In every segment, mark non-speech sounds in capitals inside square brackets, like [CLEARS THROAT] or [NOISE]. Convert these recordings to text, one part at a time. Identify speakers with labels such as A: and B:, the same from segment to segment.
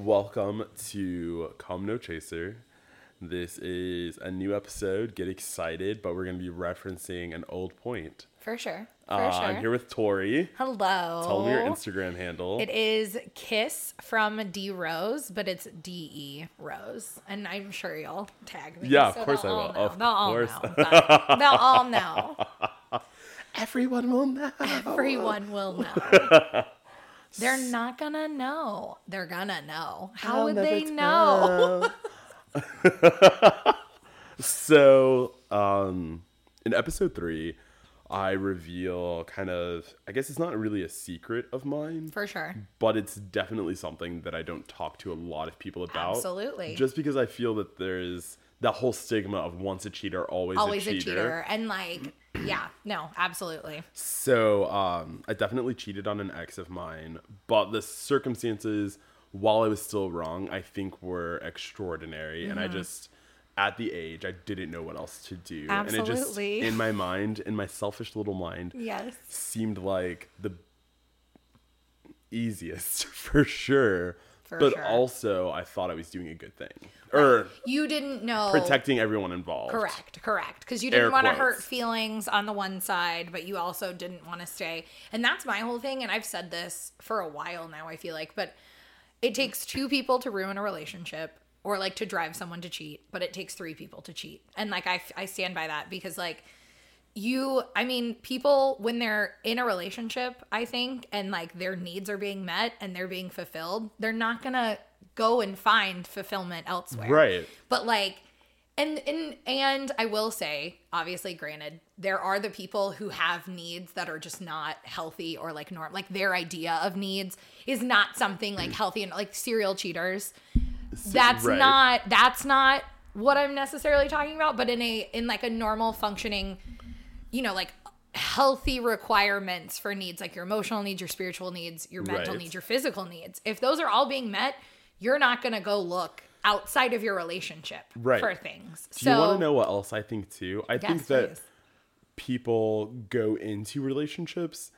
A: Welcome to Come No Chaser. This is a new episode. Get excited, but we're going to be referencing an old point.
B: For sure. For
A: Uh,
B: sure.
A: I'm here with Tori.
B: Hello.
A: Tell me your Instagram handle.
B: It is Kiss from D Rose, but it's D E Rose. And I'm sure you'll tag me.
A: Yeah, of
B: so
A: course I will.
B: know.
A: Of
B: they'll all know. they'll all know. [LAUGHS]
A: Everyone will know.
B: Everyone will know. [LAUGHS] They're not gonna know. They're gonna know. How
A: I'll
B: would they know? [LAUGHS]
A: so, um, in episode three, I reveal kind of, I guess it's not really a secret of mine,
B: For sure.
A: but it's definitely something that I don't talk to a lot of people about.
B: Absolutely.
A: Just because I feel that there's that whole stigma of once a cheater, always,
B: Always
A: a
B: a
A: cheater.
B: cheater. And like, yeah, no, absolutely.
A: So, um, I definitely cheated on an ex of mine, but the circumstances, while I was still wrong, I think were extraordinary. And
B: Mm-hmm.
A: I just, at the age, I didn't know what else to do.
B: Absolutely.
A: And it just, in my mind, in my selfish little mind,
B: Yes.
A: seemed like the easiest [LAUGHS] for sure.
B: For
A: but
B: sure.
A: also, I thought I was doing a good thing. Or
B: You didn't know
A: protecting everyone involved.
B: Correct, correct. Because you didn't want to hurt feelings on the one side, but you also didn't want to stay. And that's my whole thing. And I've said this for a while now, I feel like. But it takes two people to ruin a relationship or like to drive someone to cheat, but it takes three people to cheat. And like I, I stand by that because like you i mean people when they're in a relationship i think and like their needs are being met and they're being fulfilled they're not gonna go and find fulfillment elsewhere
A: Right.
B: but like and and and i will say obviously granted there are the people who have needs that are just not healthy or like norm like their idea of needs is not something like healthy and like serial cheaters that's
A: right.
B: not that's not what i'm necessarily talking about but in a in like a normal functioning you know like healthy requirements for needs like your emotional needs your spiritual needs your mental
A: Right.
B: needs your physical needs if those are all being met you're not going to go look outside of your relationship
A: Right.
B: for things
A: Do
B: so
A: you want to know what else I think too? I think that
B: please.
A: people go into relationships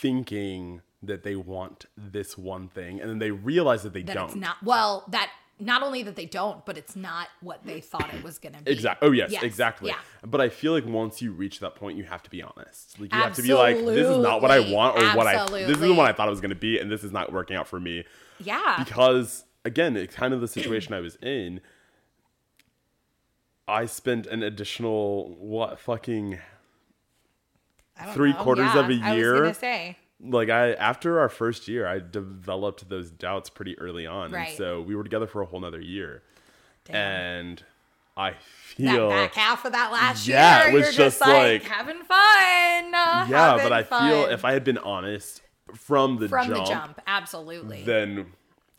A: thinking that they want this one thing and then they realize that they
B: that
A: don't.
B: it's not well that not only that they don't but it's not what they thought it was going to be
A: Exactly. Oh yes, exactly.
B: yeah
A: But I feel like once you reach that point, you have to be honest. Like you have to be like, this is not what I want, or what I. This isn't what I thought it was going to be, and this is not working out for me.
B: yeah
A: Because again, it's kind of the situation I was in. I spent an additional what fucking three
B: know.
A: quarters
B: Yeah,
A: of a
B: I was
A: year.
B: Going to say
A: like I after our first year, I developed those doubts pretty early on,
B: Right.
A: and so we were together for a whole nother year,
B: Damn.
A: and I
B: that
A: feel
B: back half of that last
A: Yeah,
B: year,
A: it was just
B: just like,
A: like-
B: having fun. uh,
A: yeah, but
B: having
A: I feel if I had been honest from the
B: from
A: jump,
B: the jump, absolutely,
A: then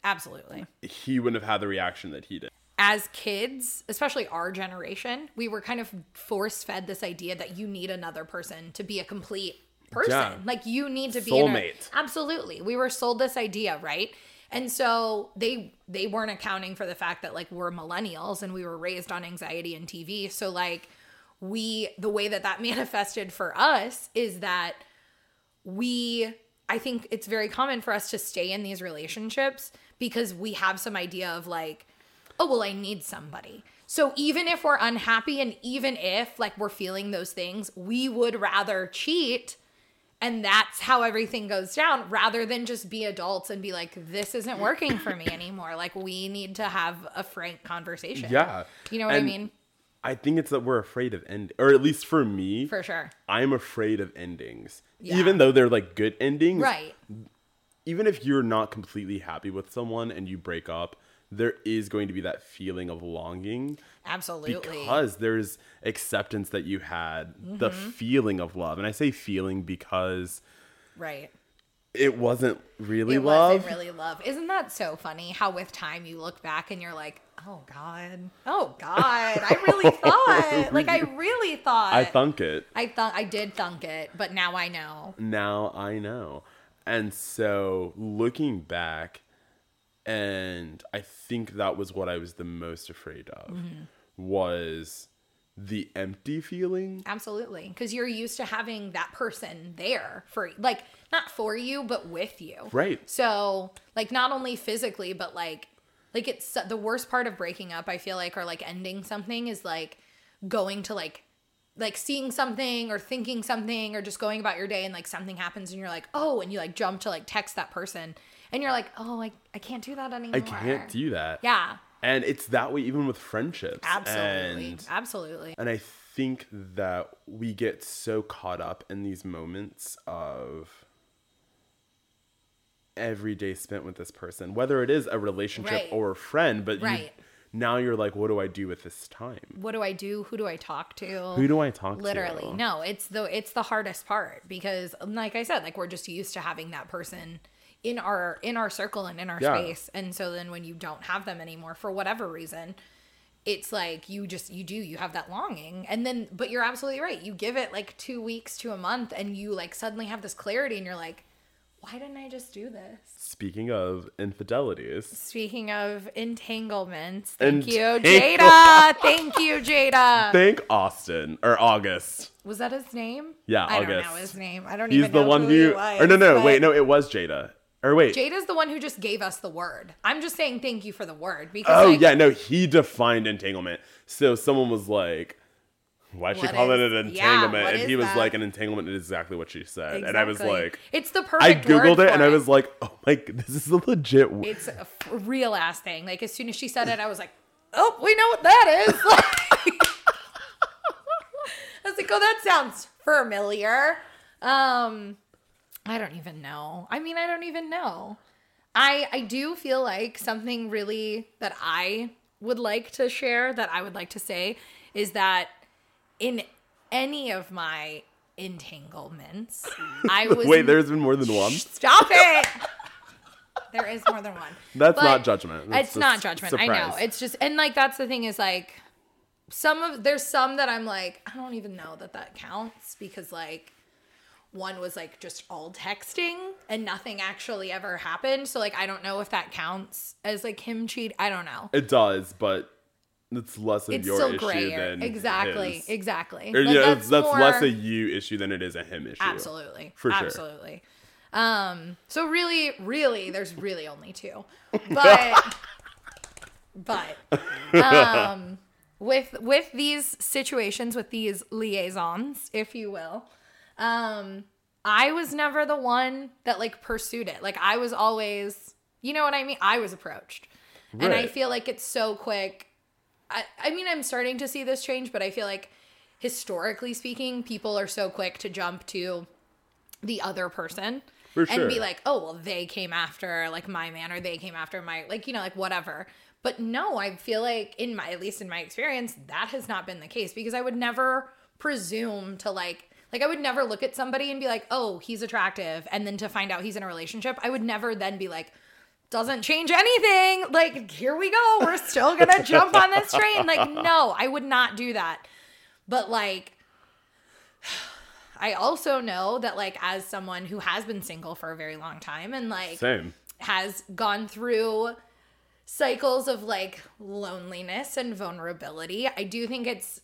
B: absolutely.
A: he wouldn't have had the reaction that he did.
B: As kids, especially our generation, we were kind of force fed this idea that you need another person to be a complete person.
A: Yeah.
B: Like you need to be in a-
A: Soulmate.
B: absolutely. We were sold this idea, right? And so they they weren't accounting for the fact that like we're millennials and we were raised on anxiety and TV. So like we the way that that [LAUGHS] manifested for us is that we I think it's very common for us to stay in these relationships because we have some idea of like oh well I need somebody. So even if we're unhappy and even if like we're feeling those things, we would rather cheat and that's how everything goes down rather than just be adults and be like this isn't working for me anymore. Like we need to have a frank conversation.
A: Yeah,
B: You know what I mean?
A: I think it's that we're afraid of end, or at least for me,
B: For sure.
A: I'm afraid of endings,
B: Yeah.
A: even though they're like good endings.
B: Right.
A: Even if you're not completely happy with someone and you break up, there is going to be that feeling of longing.
B: Absolutely.
A: because there's acceptance that you had the
B: Mm-hmm.
A: feeling of love and i say feeling because
B: right.
A: it wasn't really
B: it
A: love
B: wasn't really love. Isn't that so funny? How with time you look back and you're like, oh god, oh god, I really [LAUGHS] thought, like I really thought.
A: i thunk it
B: I thunk I did thunk it, but now I know.
A: now i know and so looking back and i think that was what i was the most afraid of
B: Mm-hmm.
A: was the empty feeling
B: Absolutely, because you're used to having that person there for, like, not for you, but with you.
A: right
B: So, like, not only physically, but like like it's the worst part of breaking up i feel like or like ending something is like going to like like seeing something or thinking something or just going about your day and like something happens and you're like oh and you like jump to like text that person and you're like oh i, I can't do that anymore
A: I can't do that.
B: yeah
A: And it's that way even with friendships.
B: absolutely
A: And,
B: absolutely
A: and I think that we get so caught up in these moments of every day spent with this person, whether it is a relationship
B: Right.
A: or a friend, but you,
B: Right.
A: now you're like, what do I do with this time?
B: what do i do who do i talk to
A: Who do I talk
B: literally
A: to? Literally.
B: No it's the it's the hardest part because like i said like we're just used to having that person in our in our circle and in our
A: Yeah.
B: space and so then when you don't have them anymore for whatever reason it's like you just you do you have that longing and then but you're absolutely right you give it like two weeks to a month and you like suddenly have this clarity and you're like why didn't i just do this
A: Speaking of infidelities,
B: speaking of entanglements thank you jada thank you jada [LAUGHS]
A: thank Austin or August.
B: Was that his name?
A: Yeah,
B: I don't know his name. I don't
A: He's
B: even
A: the
B: know
A: one
B: who,
A: who.
B: was,
A: or no, no,
B: but
A: wait, no, it was Jada. Or wait.
B: Jada's the one who just gave us the word. I'm just saying thank you for the word because
A: Oh
B: like,
A: yeah, no, he defined entanglement. So someone was like, "Why'd she
B: What
A: call
B: is-
A: it an entanglement?"
B: what
A: and he was
B: that?
A: like, "An entanglement is exactly what she said." And I was like,
B: it's the perfect.
A: I
B: googled
A: it and
B: for
A: I was like, "Oh my, this is a legit." word.
B: it's a real ass thing. Like as soon as she said it, I was like, oh, we know what that is. [LAUGHS] [LAUGHS] I was like, oh, that sounds familiar. Um, I don't even know. I mean, I don't even know. I I do feel like something really that I would like to share that I would like to say is that in any of my entanglements, [LAUGHS] I was
A: Wait, there's been more than one.
B: Stop it. [LAUGHS] There is more than one.
A: That's
B: But
A: not judgment. That's
B: it's not judgment. I know. It's just and like that's the thing is like some of there's some that I'm like I don't even know that that counts because like one was like just all texting and nothing actually ever happened. So like I don't know if that counts as like him cheat. I don't know.
A: It does, but it's less of
B: It's
A: your
B: still
A: issue
B: grayer.
A: than
B: Exactly.
A: his.
B: Exactly.
A: Or,
B: Like,
A: yeah, that's, that's
B: more-
A: less a you issue than it is a him issue.
B: Absolutely.
A: For sure.
B: Absolutely. Um, so really, really, there's really only two. [LAUGHS] But but um [LAUGHS] with with these situations, with these liaisons, if you will, um, I was never the one that like pursued it. Like I was always you know what I mean? I was approached. And I feel like it's so quick. I, I mean, I'm starting to see this change, but I feel like historically speaking, people are so quick to jump to the other person
A: For
B: and be like, oh, well, they came after like my man or they came after my, like, you know, like whatever. But no, I feel like in my, at least in my experience, that has not been the case because I would never presume to like, like I would never look at somebody and be like, oh, he's attractive. And then to find out he's in a relationship, I would never then be like, doesn't change anything. Like, here we go. We're still going to jump on this train. Like, no, I would not do that. But like, I also know that like as someone who has been single for a very long time and like
A: Same.
B: has gone through cycles of like loneliness and vulnerability, I do think it's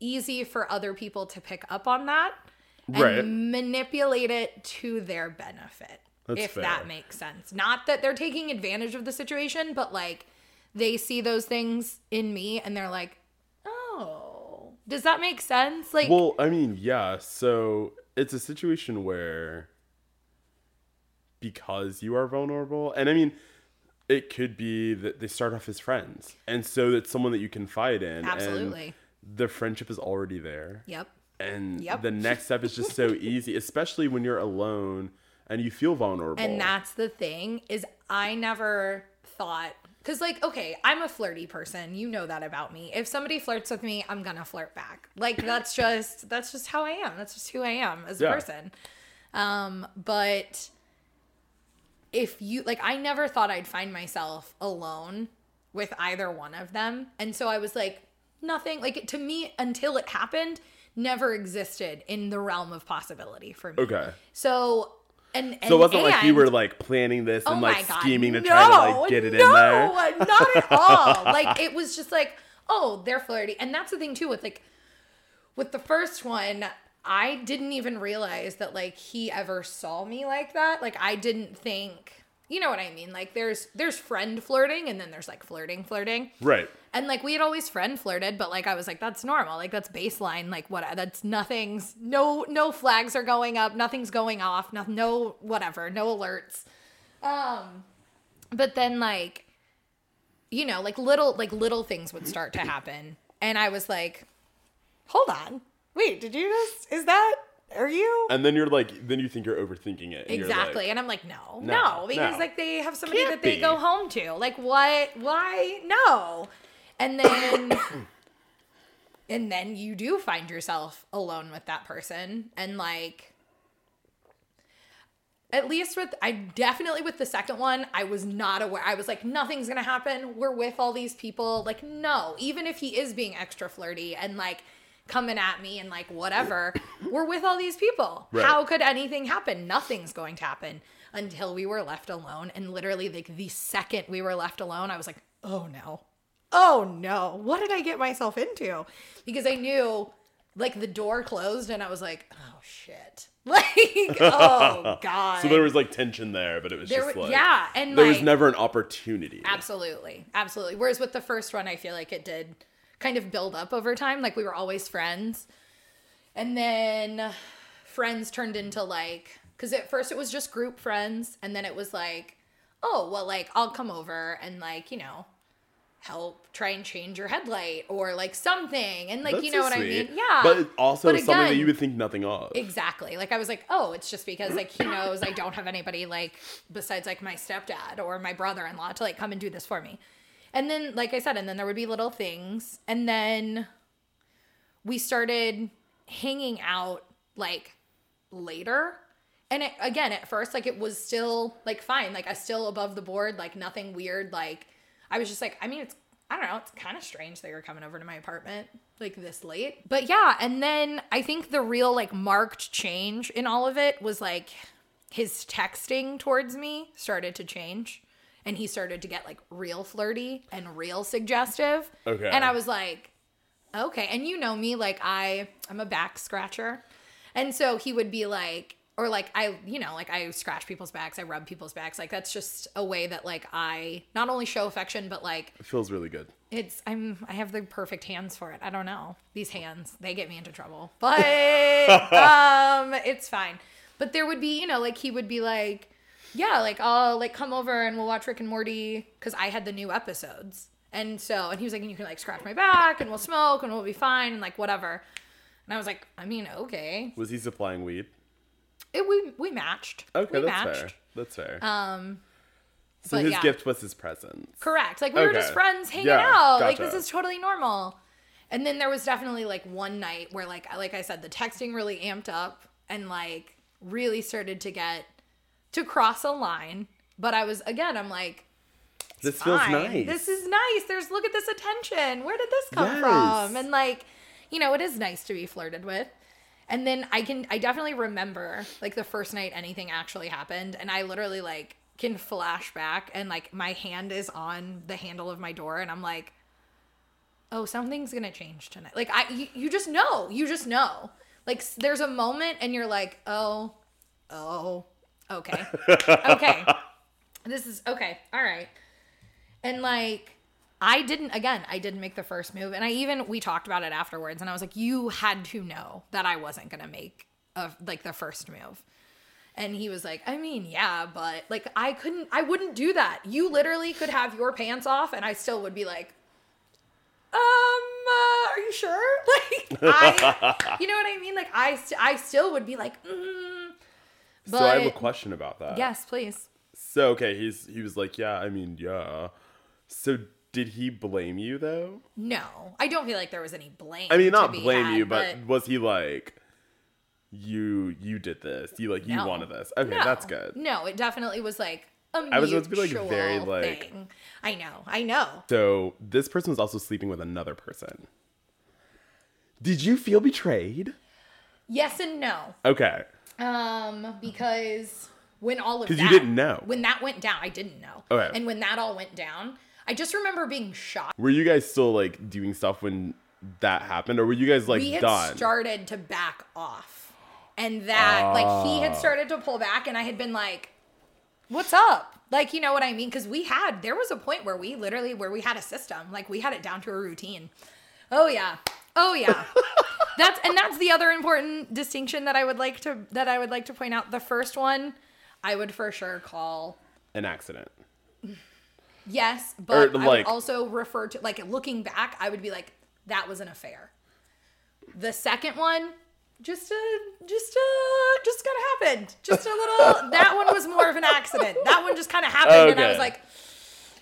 B: easy for other people to pick up on that and
A: Right.
B: manipulate it to their benefit.
A: That's
B: if
A: fair.
B: that makes sense. Not that they're taking advantage of the situation, but like they see those things in me and they're like, "Oh, does that make sense?" Like
A: Well, I mean, yeah. So it's a situation where because you are vulnerable, and I mean, it could be that they start off as friends, and so it's someone that you confide in.
B: Absolutely.
A: The friendship is already there.
B: Yep.
A: And
B: Yep.
A: the next step is just so [LAUGHS] easy, especially when you're alone and you feel vulnerable.
B: And that's the thing is I never thought cuz like okay, I'm a flirty person. You know that about me. If somebody flirts with me, I'm going to flirt back. Like [LAUGHS] that's just that's just how I am. That's just who I am as a
A: Yeah.
B: person. Um but if you like I never thought I'd find myself alone with either one of them. And so I was like nothing like to me until it happened never existed in the realm of possibility for me.
A: okay.
B: So and, and
A: So it wasn't like you were like planning this
B: Oh
A: and like
B: God,
A: scheming to
B: no,
A: try to like get it
B: no,
A: in there.
B: No, not at [LAUGHS] all. like it was just like, oh, they're flirty, and that's the thing too with like with the first one. I didn't even realize that like he ever saw me like that. Like I didn't think you know what I mean? Like there's there's friend flirting and then there's like flirting flirting.
A: Right.
B: And like we had always friend flirted, but like I was like that's normal. Like that's baseline. Like what that's nothing's no no flags are going up, nothing's going off, no no whatever, no alerts. Um but then like you know, like little like little things would start to happen and I was like hold on. Wait, did you just is that are you
A: And then you're like, then you think you're overthinking it. and
B: Exactly.
A: like,
B: and I'm like, no,
A: No,
B: no, because
A: no.
B: like they have somebody
A: Can't
B: that they
A: be.
B: go home to. Like what? Why? No. And then [COUGHS] and then you do find yourself alone with that person and like at least with I definitely with the second one, I was not aware. I was like, nothing's gonna happen. We're with all these people. Like, no, even if he is being extra flirty and like coming at me and like whatever, we're with all these people.
A: Right.
B: How could anything happen? Nothing's going to happen until we were left alone. And literally, like the second we were left alone, I was like, oh no. Oh no. What did I get myself into? Because I knew like the door closed and I was like, oh shit. [LAUGHS] Like, oh god. [LAUGHS]
A: So there was like tension there, but it was
B: There
A: just
B: wa-
A: like
B: yeah, and
A: there
B: like
A: was never an opportunity.
B: absolutely, absolutely. Whereas with the first one, I feel like it did kind of build up over time. Like we were always friends, and then friends turned into like because at first it was just group friends, and then it was like, oh well, like I'll come over and like you know help try and change your headlight or like something and like
A: That's
B: you know
A: so
B: what i mean yeah
A: But also
B: But
A: something that you would think nothing of.
B: Exactly. Like I was like, oh, it's just because like he knows I don't have anybody like besides like my stepdad or my brother-in-law to like come and do this for me. And then like I said, and then there would be little things. And then we started hanging out like later. And it, again, at first, like it was still like fine, like I still above the board, like nothing weird. Like I was just like, I mean, it's I don't know, it's kind of strange that you're coming over to my apartment like this late. But yeah, and then I think the real like marked change in all of it was like his texting towards me started to change and he started to get like real flirty and real suggestive.
A: Okay.
B: And I was like, okay. And you know me, like I I'm a back scratcher. And so he would be like or like I, you know, like I scratch people's backs, I rub people's backs. Like that's just a way that like I not only show affection but like
A: It feels really good.
B: it's I'm I have the perfect hands for it. I don't know. These hands, they get me into trouble. But [LAUGHS] um it's fine. But there would be, you know, like he would be like, yeah, like I'll like come over and we'll watch Rick and Morty cuz I had the new episodes. And so and he was like, and you can like scratch my back and we'll smoke and we'll be fine and like whatever. And I was like, I mean, okay.
A: Was he supplying weed?
B: It we we matched.
A: Okay,
B: we
A: that's
B: matched.
A: fair. That's fair.
B: Um
A: so his
B: yeah.
A: gift was his presence.
B: Correct. Like we were just friends hanging
A: Yeah,
B: out. Like this is totally normal. And then there was definitely like one night where like like I said the texting really amped up and like really started to get to cross a line. But I was again I'm like
A: This feels nice.
B: This is nice. There's look at this attention. Where did this come
A: Yes.
B: from? And like, you know, it is nice to be flirted with. And then I can I definitely remember like the first night anything actually happened and I literally like can flash back and like my hand is on the handle of my door and I'm like oh something's going to change tonight. Like I you, you just know. You just know. Like there's a moment and you're like, "Oh, oh, okay. [LAUGHS] Okay. this is okay. All right." And like I didn't again, I didn't make the first move and I even we talked about it afterwards and I was like you had to know that I wasn't going to make a, like the first move. And he was like, I mean, yeah, but like I couldn't I wouldn't do that. You literally could have your pants off and I still would be like um uh, are you sure? [LAUGHS] Like I you know what I mean? Like I st- I still would be like mm. But
A: so I have a question about that.
B: Yes, please.
A: So okay, he's he was like, yeah, I mean, yeah. So did he blame you though?
B: No. I don't feel like there was any blame.
A: I mean, not blame
B: had,
A: you, but, was he like, you you did this? You like you
B: No.
A: wanted this? Okay,
B: No.
A: that's good.
B: No, it definitely was like a
A: I was about to be, like, very, like-
B: thing. I know, I know.
A: So this person was also sleeping with another person. Did you feel betrayed?
B: Yes and no.
A: Okay.
B: Um, because when all of
A: 'Cause
B: that
A: you didn't know.
B: when that went down, I didn't know.
A: Okay.
B: And when that all went down, I just remember being shocked.
A: Were you guys still like doing stuff when that happened, or were you guys like
B: we had
A: done?
B: started to back off, and that like he
A: Ah.
B: had started to pull back, and I had been like, "What's up?" Like, you know what I mean? Because we had, there was a point where we literally, where we had a system, like we had it down to a routine. Oh, yeah. Oh, yeah. [LAUGHS] that's, and that's the other important distinction that I would like to, that I would like to point out. The first one, I would for sure call
A: An accident.
B: yes, but I
A: like-
B: would also refer to, like, looking back, I would be like, that was an affair. The second one, just a, just a, just kind of happened. Just a little. [LAUGHS] that one was more of an accident. That one just kind of happened, and I was like,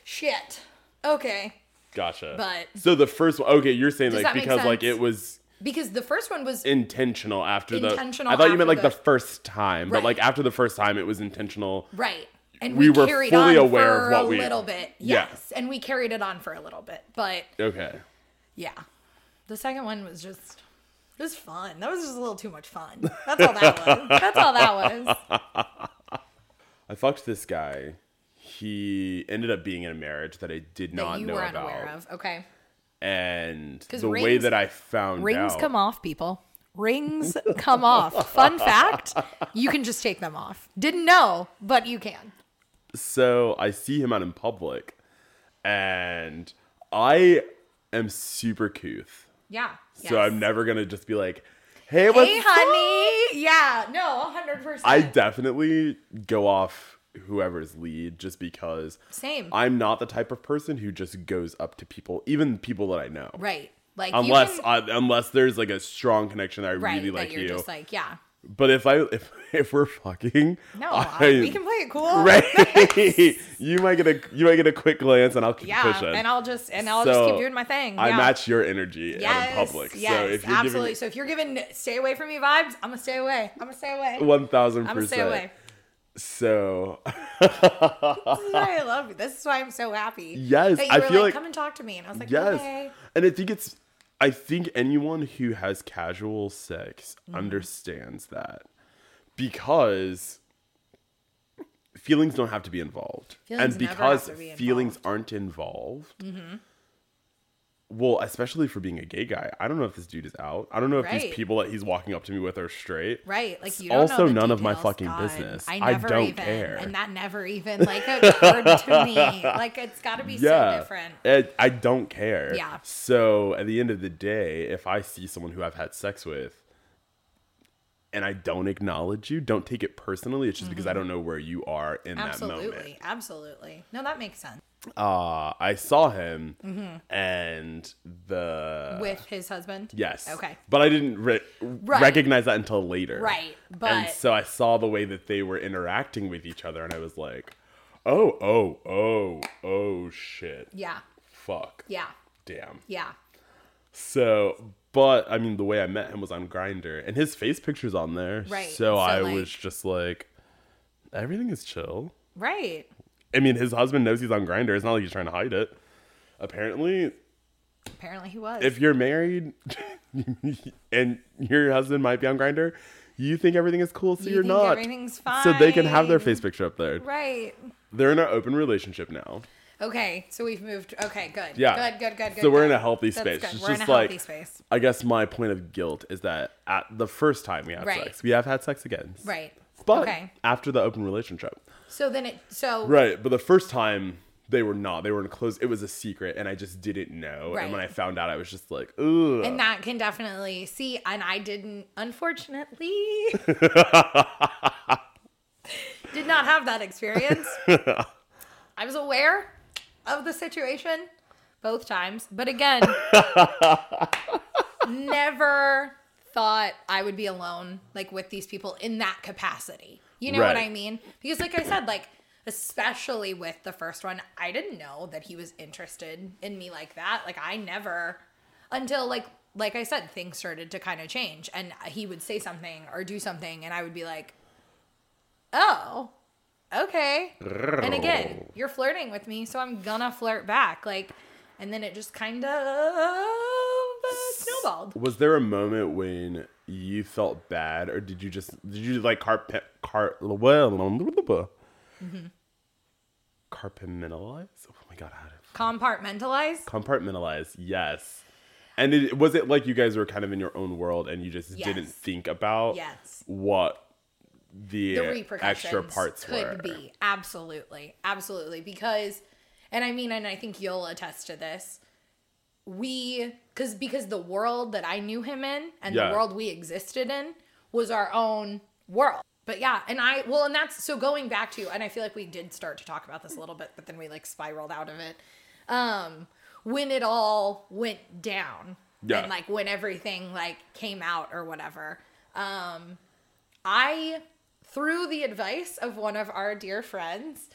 B: shit. Okay,
A: Gotcha.
B: But-
A: so the first one, okay, you're saying like because like it was
B: because the first one was
A: intentional after the.
B: Intentional
A: I thought you meant like the,
B: the-
A: first time, but like after the first time, it was intentional.
B: right, and
A: We
B: we,
A: were
B: carried
A: fully
B: on
A: aware
B: for
A: of what
B: a
A: we-
B: little bit.
A: Yeah.
B: Yes, and we carried it on for a little bit, but
A: Okay.
B: yeah, the second one was just. It was fun. That was just a little too much fun. That's all that was. That's all that was. [LAUGHS]
A: I fucked this guy. He ended up being in a marriage that I did
B: That
A: not
B: you
A: know
B: were
A: about.
B: of. Okay.
A: And the way that I found
B: Rings
A: out,
B: come off, people. Rings [LAUGHS] come off. Fun fact you can just take them off. Didn't know, but you can.
A: so I see him out in public, and I am super couth.
B: Yeah.
A: So
B: yes.
A: I'm never gonna just be like, "Hey, what's
B: Hey,
A: up?"
B: honey. Yeah. No, 100%.
A: I definitely go off whoever's lead just because
B: Same.
A: I'm not the type of person who just goes up to people, even people that I know.
B: right. Like,
A: Unless
B: can-
A: I, unless there's like a strong connection that I
B: right,
A: really like
B: you're
A: you.
B: just like, yeah.
A: but if I if [LAUGHS] if we're fucking
B: No,
A: I-
B: I, we can play it cool.
A: right [LAUGHS] you might get a you might get a quick glance and I'll keep
B: Yeah,
A: pushing.
B: and I'll just and I'll just keep doing my thing.
A: I
B: yeah.
A: match your energy
B: yes,
A: in public.
B: Yes,
A: so if you're
B: absolutely. So if you're giving stay away from me vibes, I'm gonna stay away. I'm gonna stay away.
A: giving one thousand
B: I'm gonna stay away.
A: So
B: This is why I [LAUGHS] love you. This is why I'm so happy.
A: Yes,
B: that you
A: I
B: were
A: feel
B: like,
A: like-
B: come and talk to me, and I was like,
A: yes,
B: okay.
A: and I think it's I think anyone who has casual sex
B: Mm-hmm.
A: understands that because feelings don't have to be involved,
B: Feelings
A: and because
B: be
A: feelings
B: involved. Mm-hmm.
A: aren't involved. Well, especially for being a gay guy, I don't know if this dude is out. I don't know if these people that he's walking up to me with are straight.
B: Right, like you don't
A: also none of my fucking
B: God,
A: business.
B: I
A: I
B: never
A: don't
B: even,
A: care.
B: and that never even like occurred to me. [LAUGHS] Like it's got to be so different.
A: it- I don't care.
B: Yeah.
A: So at the end of the day, if I see someone who I've had sex with, and I don't acknowledge you, don't take it personally. It's just because I mm-hmm. don't know where you are in that moment.
B: Absolutely, absolutely. No, that makes sense.
A: Uh, I saw him, and the
B: With his husband.
A: yes,
B: Okay.
A: but I didn't re-
B: Right.
A: recognize that until later.
B: Right, But and
A: so I saw the way that they were interacting with each other, and I was like, oh, oh, oh, oh, shit,
B: yeah,
A: fuck,
B: yeah,
A: damn.
B: yeah.
A: So, but I mean, the way I met him was on Grindr, and his face picture's on there.
B: Right,
A: So,
B: so,
A: I
B: like-
A: was just like, everything is chill.
B: Right.
A: I mean, his husband knows he's on Grindr. It's not like he's trying to hide it. Apparently,
B: Apparently he was.
A: if you're married [LAUGHS] and your husband might be on Grindr, you think everything is cool, so
B: You
A: are
B: think
A: not.
B: everything's fine.
A: So they can have their face picture up there.
B: right.
A: They're in an open relationship now.
B: Okay, so we've moved. Okay, good.
A: Yeah.
B: Good, good, good, good.
A: So we're in a healthy
B: That's
A: space.
B: good.
A: It's
B: We're in
A: just
B: a
A: like
B: healthy space.
A: I guess my point of guilt is that at the first time we had
B: Right.
A: sex, we have had sex again.
B: Right.
A: But
B: okay.
A: after the open relationship.
B: So then it. So
A: Right. But the first time they were not. They were in close. It was a secret, and I just didn't know. And when I found out, I was just like, ugh.
B: and that can definitely see and i didn't unfortunately [LAUGHS] did not have that experience [LAUGHS] i was aware of the situation both times but again [LAUGHS] never thought i would be alone like with these people in that capacity you know what i mean because like i said like especially with the first one i didn't know that he was interested in me like that like i never until like like I said, things started to kind of change, and he would say something or do something, and I would be like, "Oh, okay." And again, you're flirting with me, so I'm gonna flirt back, like, and then it just kind of snowballed.
A: was there a moment when you felt bad, or did you just did you like carp car well
B: Mm-hmm.
A: compartmentalize? Oh my god, how to
B: Compartmentalize.
A: compartmentalize? Yes. And it, was it like you guys were kind of in your own world and you just didn't think about
B: Yes.
A: what the,
B: the repercussions
A: extra parts
B: could
A: were.
B: be absolutely absolutely because and i mean and i think you'll attest to this we because because the world that i knew him in and
A: Yeah.
B: the world we existed in was our own world but yeah and i well and that's so going back to and i feel like we did start to talk about this a little bit but then we like spiraled out of it um when it all went down
A: Yeah.
B: and like when everything like came out or whatever um I, through the advice of one of our dear friends,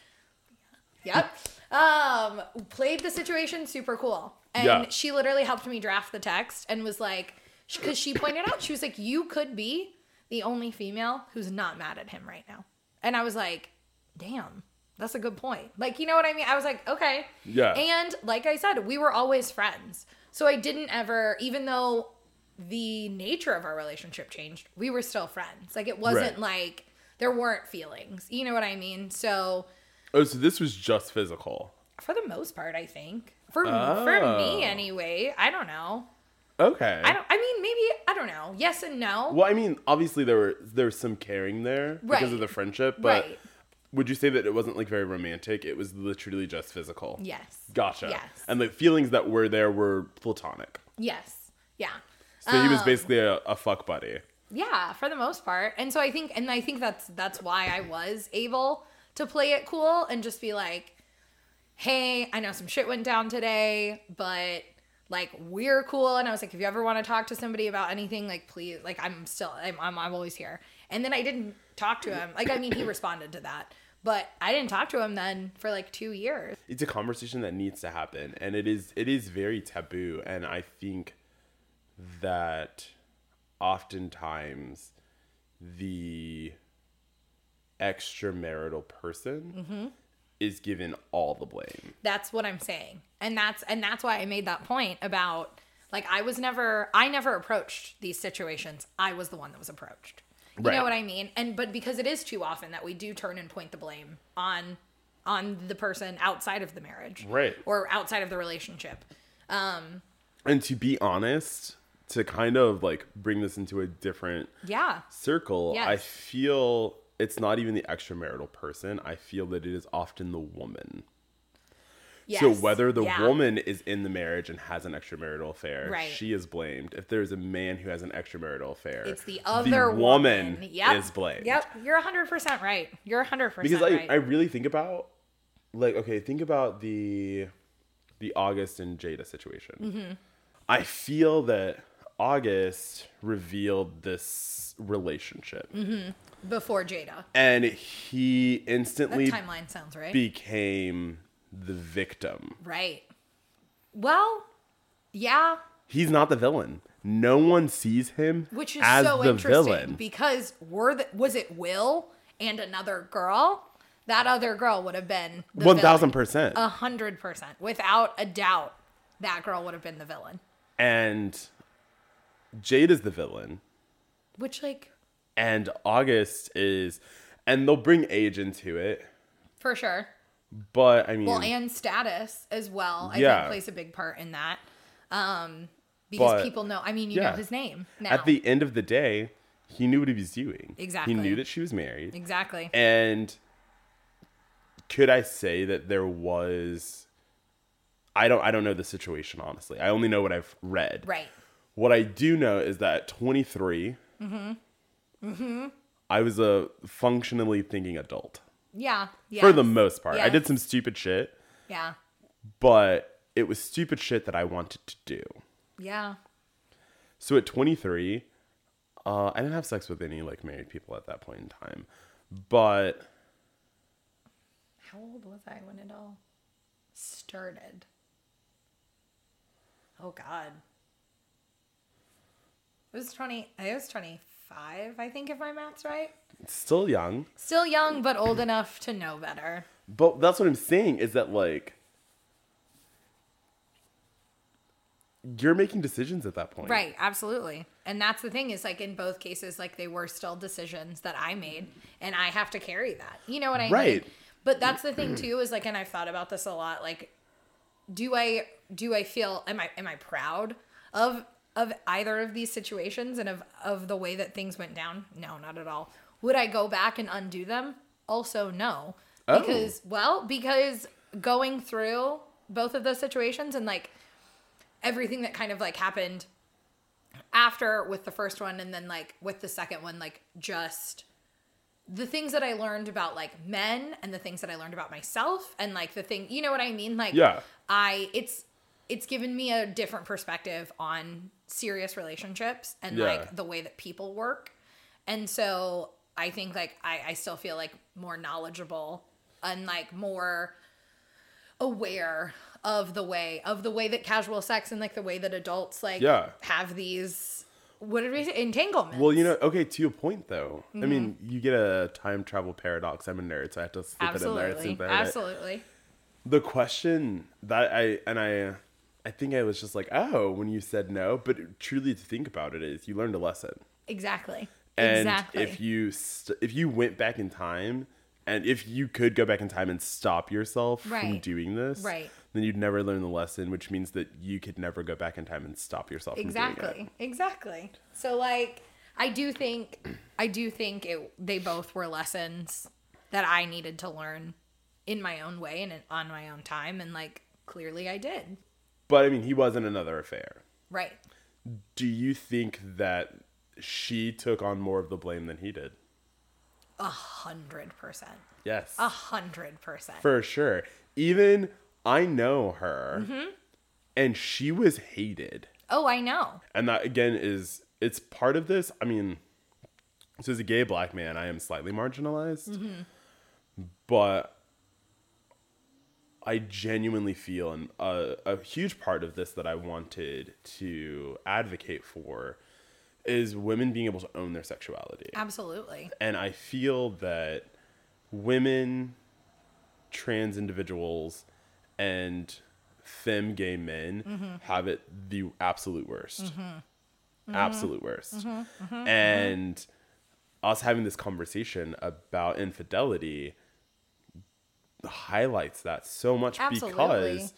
B: yep, um, played the situation super cool. And
A: Yeah.
B: she literally helped me draft the text and was like, because she pointed out, she was like, you could be the only female who's not mad at him right now. And I was like, damn, that's a good point. Like, you know what I mean? I was like, okay.
A: Yeah.
B: And like I said, we were always friends. So I didn't ever, even though the nature of our relationship changed, we were still friends. Like it wasn't
A: Right.
B: like there weren't feelings. You know what I mean? So
A: Oh, so this was just physical.
B: for the most part, I think. For for
A: Oh.
B: me anyway, I don't know.
A: Okay.
B: I don't I mean maybe I don't know. Yes and no.
A: Well, I mean, obviously there were there was some caring there because of the friendship, but
B: Right.
A: would you say that it wasn't like very romantic? It was literally just physical.
B: Yes.
A: Gotcha.
B: Yes.
A: And the feelings that were there were platonic.
B: Yes. Yeah.
A: So he was
B: Um,
A: basically a, a fuck buddy.
B: Yeah, for the most part. And so I think and I think that's that's why I was able to play it cool and just be like, "Hey, I know some shit went down today, but like we're cool." And I was like, "If you ever want to talk to somebody about anything, like please, like I'm still I'm I'm, I'm always here." And then I didn't talk to him. Like I mean, he [COUGHS] responded to that. But I didn't talk to him then for like 2 years.
A: It's a conversation that needs to happen and it is it is very taboo and I think that oftentimes the extramarital person
B: Mm-hmm.
A: Is given all the blame.
B: That's what I'm saying. And that's and that's why I made that point about like I was never I never approached these situations. I was the one that was approached. You
A: Right.
B: know what I mean? And but because it is too often that we do turn and point the blame on on the person outside of the marriage.
A: Right.
B: Or outside of the relationship.
A: Um And to be honest, to kind of like bring this into a different
B: Yeah.
A: circle, I feel it's not even the extramarital person. I feel that it is often the woman.
B: Yes.
A: So whether the
B: Yeah.
A: woman is in the marriage and has an extramarital affair,
B: Right.
A: she is blamed. If there's a man who has an extramarital affair,
B: it's the other
A: woman,
B: woman, Yep.
A: is blamed.
B: Yep. You're 100% right. You're 100%
A: Because I,
B: right.
A: I really think about like okay, think about the the August and Jada situation.
B: Mm-hmm.
A: I feel that August revealed this relationship. Mm-hmm.
B: Before Jada.
A: And he
B: That
A: instantly
B: timeline sounds right.
A: became the victim.
B: right. Well, yeah,
A: He's not the villain. No one sees him
B: which is
A: as
B: so
A: the
B: interesting
A: villain.
B: because were the, was it Will and another girl? That other girl would have been the
A: one thousand percent,
B: a hundred percent, without a doubt. That girl would have been the villain.
A: And Jade is the villain.
B: Which, like,
A: And August is and they'll bring age into it.
B: for sure.
A: But I mean
B: Well, and status as well. I
A: Yeah.
B: think plays a big part in that. Um, because
A: But-
B: people know. I mean, you
A: yeah.
B: know his name now.
A: at the end of the day, he knew what he was doing.
B: Exactly.
A: He knew that she was married.
B: exactly.
A: And could I say that there was I don't I don't know the situation honestly. I only know what I've read.
B: right.
A: What I do know is that at 23, I was a functionally thinking adult
B: Yeah. Yeah.
A: for the most part. I did some stupid shit,
B: Yeah.
A: but it was stupid shit that I wanted to do.
B: Yeah.
A: So at 23, uh, I didn't have sex with any like married people at that point in time, but
B: How old was I when it all started? Oh God. It was twenty. I was twenty-five. I think if my math's right.
A: still young.
B: Still young, but old enough to know better.
A: But that's what I'm saying is that like you're making decisions at that point.
B: Right. Absolutely. And that's the thing is like in both cases, like they were still decisions that I made, and I have to carry that. You know what I mean?
A: Right.
B: But that's the thing too is like, and I've thought about this a lot. Like, do I do I feel am I am I proud of of either of these situations and of of the way that things went down? No, not at all. Would I go back and undo them? Also, no.
A: Oh.
B: Because, well, because going through both of those situations and like everything that kind of like happened after with the first one and then like with the second one, like just the things that I learned about like men and the things that I learned about myself and like the thing, you know what I mean? Like,
A: Yeah.
B: I, it's, it's given me a different perspective on serious relationships and
A: Yeah.
B: like the way that people work. And so I think like I, I still feel like more knowledgeable and like more aware of the way of the way that casual sex and like the way that adults like
A: Yeah.
B: have these what did we say entanglements.
A: Well, you know, okay, to your point though.
B: Mm-hmm.
A: I mean, you get a time travel paradox. I'm a nerd, so I have to slip it in there.
B: absolutely,
A: It's in there.
B: absolutely.
A: The question that I and I I think I was just like, "Oh," when you said no, but truly to think about it is you learned a lesson.
B: Exactly.
A: And
B: exactly.
A: if you st- if you went back in time and if you could go back in time and stop yourself from doing this,
B: Right.
A: then you'd never learn the lesson, which means that you could never go back in time and stop yourself from doing
B: exactly exactly so like i do think [CLEARS THROAT] i do think it they both were lessons that i needed to learn in my own way and on my own time and like clearly i did.
A: But I mean, he wasn't another affair.
B: right
A: Do you think that she took on more of the blame than he did?
B: a hundred percent
A: Yes.
B: a hundred percent
A: For sure. Even I know her
B: Mm-hmm.
A: and she was hated.
B: oh i know
A: And that again is it's part of this. I mean, so as a gay black man, I am slightly marginalized.
B: Mm-hmm.
A: But I genuinely feel and a, a huge part of this that I wanted to advocate for is women being able to own their sexuality.
B: absolutely
A: And I feel that women, trans individuals, and femme gay men mm-hmm. have it the absolute worst. Mm-hmm. Mm-hmm. Absolute worst. and us having this conversation about infidelity highlights that so much
B: Absolutely.
A: because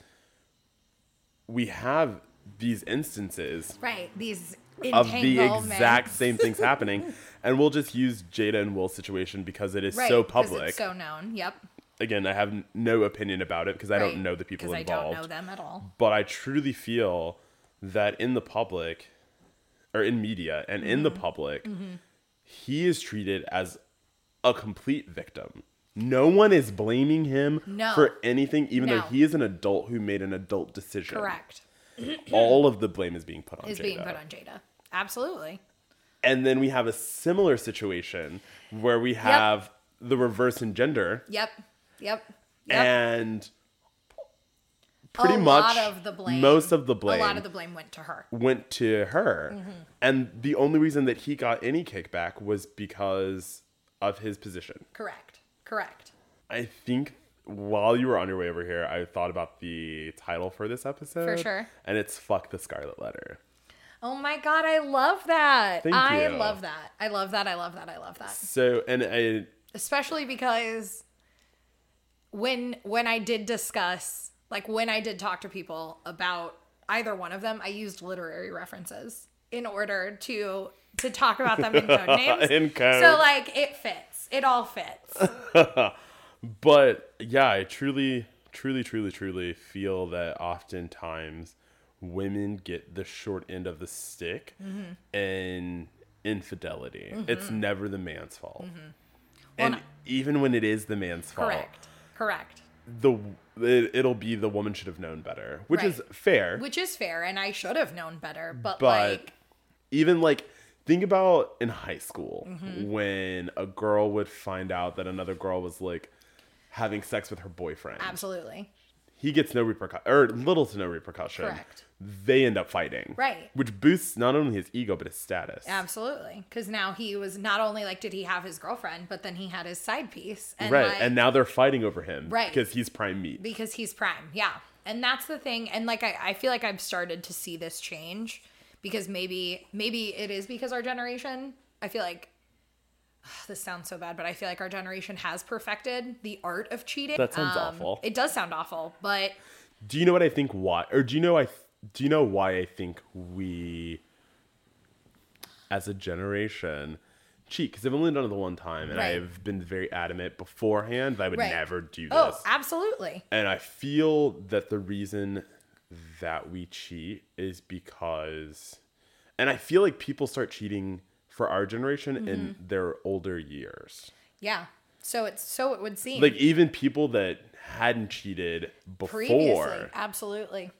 A: we have these instances
B: right these
A: of the exact same things [LAUGHS] happening. And we'll just use Jada and Will's situation because it is
B: right
A: so public.
B: it's so known yep
A: Again, I have no opinion about it because I
B: Right,
A: don't know the people involved.
B: i don't know them at all
A: But I truly feel that in the public or in media and in the
B: Mm-hmm.
A: public, he is treated as a complete victim. No one is blaming him
B: No.
A: for anything, even
B: No.
A: though he is an adult who made an adult decision.
B: correct [CLEARS THROAT]
A: All of the blame is being put on Jada.
B: is
A: Jada.
B: being put on jada absolutely
A: And then we have a similar situation where we have the reverse in gender
B: yep yep yep
A: and pretty
B: a
A: much
B: of the blame
A: most of the blame
B: a lot of the blame went to her
A: went to her.
B: Mm-hmm.
A: And the only reason that he got any kickback was because of his position.
B: correct correct
A: I think while you were on your way over here, I thought about the title for this episode.
B: For sure.
A: And it's Fuck the Scarlet Letter.
B: Oh my god, I love that.
A: Thank
B: I
A: you.
B: love that. I love that. I love that. I love that.
A: So, and I,
B: Especially because when when I did discuss, like when I did talk to people about either one of them, I used literary references in order to to talk about them in code [LAUGHS] names.
A: In code.
B: So like it fits. It all fits. [LAUGHS]
A: But yeah, I truly, truly, truly, truly feel that oftentimes women get the short end of the stick
B: Mm-hmm.
A: in infidelity. It's never the man's fault.
B: Well,
A: and
B: no-
A: even when it is the man's fault,
B: Correct. Correct.
A: the it, it'll be the woman should have known better, which is fair.
B: Which is fair and I should have known better, but,
A: but
B: like
A: even like think about in high school
B: Mm-hmm.
A: when a girl would find out that another girl was like having sex with her boyfriend.
B: absolutely.
A: he gets no repercussion or little to no repercussion.
B: Correct.
A: They end up fighting.
B: Right.
A: Which boosts not only his ego but his status.
B: Absolutely. Because now he was not only like, did he have his girlfriend, but then he had his side piece. And
A: right.
B: like,
A: and now they're fighting over him.
B: Right.
A: Because he's prime meat.
B: because he's prime. Yeah. And that's the thing. And like, I, I feel like I've started to see this change because maybe, maybe it is because our generation, I feel like [SIGHS] this sounds so bad, but I feel like our generation has perfected the art of cheating.
A: That sounds
B: Um,
A: awful.
B: It does sound awful, but
A: Do you know what I think why or do you know I do you know why I think we as a generation cheat because I've only done it the one time, and
B: Right.
A: I've been very adamant beforehand that I would
B: Right.
A: never do this.
B: Oh, absolutely.
A: And I feel that the reason that we cheat is because, and I feel like people start cheating for our generation
B: Mm-hmm.
A: in their older years.
B: Yeah. So it's so it would seem
A: Like even people that hadn't cheated
B: previously.
A: before,
B: Absolutely.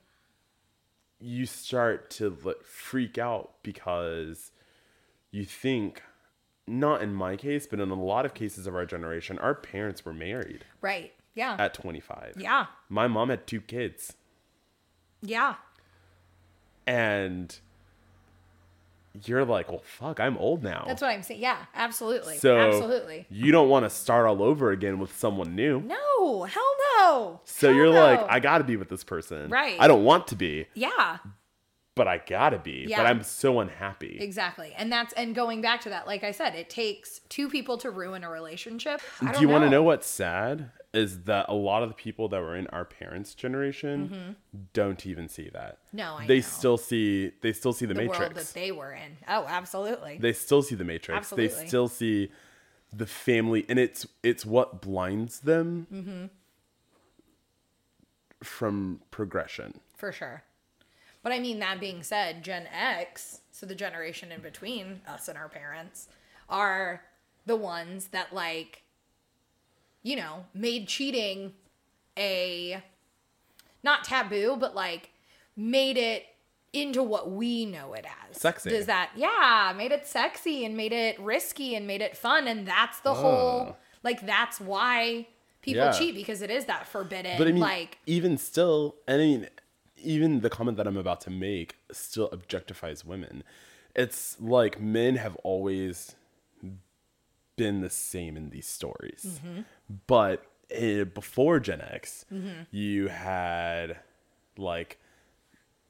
A: you start to freak out because you think, not in my case, but in a lot of cases of our generation, our parents were married
B: Right. Yeah.
A: at 25.
B: yeah.
A: My mom had two kids.
B: Yeah.
A: and you're like, well, fuck, I'm old now.
B: That's what I'm saying. Yeah, absolutely.
A: so
B: absolutely.
A: you don't want to start all over again with someone new.
B: No, hell no.
A: So
B: Hell
A: you're
B: no.
A: like, I got to be with this person.
B: Right.
A: I don't want to be,
B: Yeah,
A: but I got to be.
B: Yeah.
A: But I'm so unhappy.
B: exactly. And that's and going back to that, like I said, it takes two people to ruin a relationship.
A: Do you want to know what's sad? Is that a lot of the people that were in our parents' generation don't even see that.
B: Mm-hmm. No, I
A: they
B: know.
A: still see they still see the,
B: the
A: Matrix.
B: world that they were in? Oh, absolutely.
A: they still see the matrix
B: Absolutely.
A: they still see the family and it's it's what blinds them
B: Mm-hmm.
A: from progression
B: for sure. But I mean, that being said, Gen X, so the generation in between us and our parents, are the ones that, like, you know, made cheating a not taboo, but like made it into what we know it as.
A: Sexy.
B: Does that, yeah, made it sexy and made it risky and made it fun. And that's the whole, like, that's why people
A: Yeah.
B: cheat because it is that forbidden,
A: but i mean
B: like,
A: even still and i mean even the comment that i'm about to make still objectifies women it's like men have always been the same in these stories
B: Mm-hmm.
A: But eh, before gen x
B: Mm-hmm.
A: you had like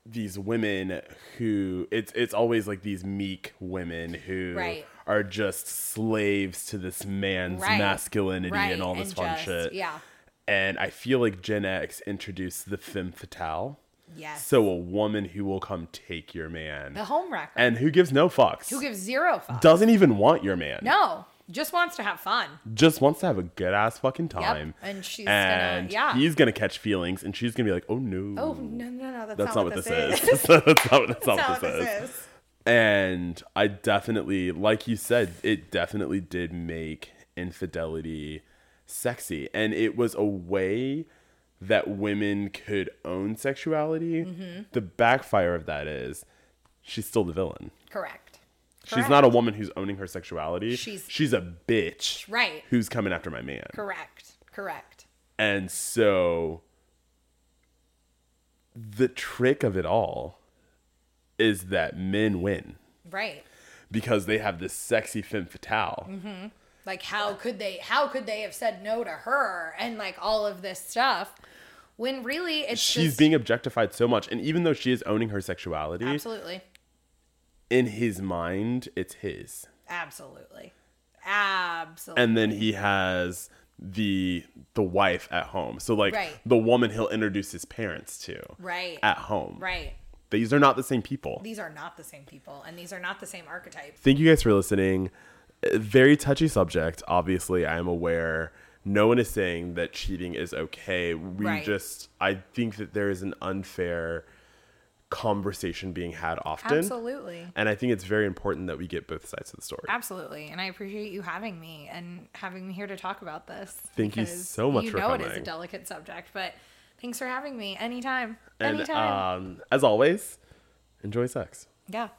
A: these women who it's it's always like these meek women who
B: Right.
A: are just slaves to this man's
B: Right.
A: masculinity
B: right.
A: and all this fun
B: just-
A: shit.
B: Yeah.
A: And I feel like Gen X introduced the femme fatale.
B: Yes.
A: So a woman who will come take your man
B: the home wrecker.
A: and who gives no fucks.
B: who gives zero fucks.
A: doesn't even want your man.
B: No, just wants to have fun.
A: Just wants to have a good ass fucking time.
B: And she's
A: and
B: gonna, yeah.
A: he's gonna catch feelings and she's gonna be like, oh no.
B: oh no no no, that's,
A: That's
B: not, what this is.
A: is. that's [LAUGHS] not, that's not what this is.
B: is.
A: And I definitely, like you said, it definitely did make infidelity sexy. And it was a way that women could own sexuality.
B: Mm-hmm.
A: The backfire of that is she's still the villain.
B: Correct.
A: She's not a woman who's owning her sexuality.
B: She's-
A: she's a bitch.
B: Right.
A: Who's coming after my man.
B: Correct. Correct.
A: And so the trick of it all is that men win
B: Right.
A: because they have this sexy femme fatale. Mm-hmm.
B: Like how could they how could they have said no to her and like all of this stuff when really it's
A: She's
B: just,
A: being objectified so much. And even though she is owning her sexuality,
B: absolutely
A: in his mind, it's his.
B: absolutely absolutely
A: And then he has the the wife at home. So like
B: Right.
A: the woman he'll introduce his parents to
B: right
A: at home.
B: right
A: These are not the same people.
B: these are not the same people and these are not the same archetype
A: Thank you guys for listening. Very touchy subject. Obviously, I am aware. No one is saying that cheating is okay. We
B: Right.
A: just, I think that there is an unfair conversation being had often.
B: absolutely
A: And I think it's very important that we get both sides of the story.
B: Absolutely. And I appreciate you having me and having me here to talk about this.
A: Thank you so much
B: you
A: for
B: know it is a delicate subject, but thanks for having me anytime.
A: And
B: Anytime.
A: um, as always, enjoy sex.
B: yeah.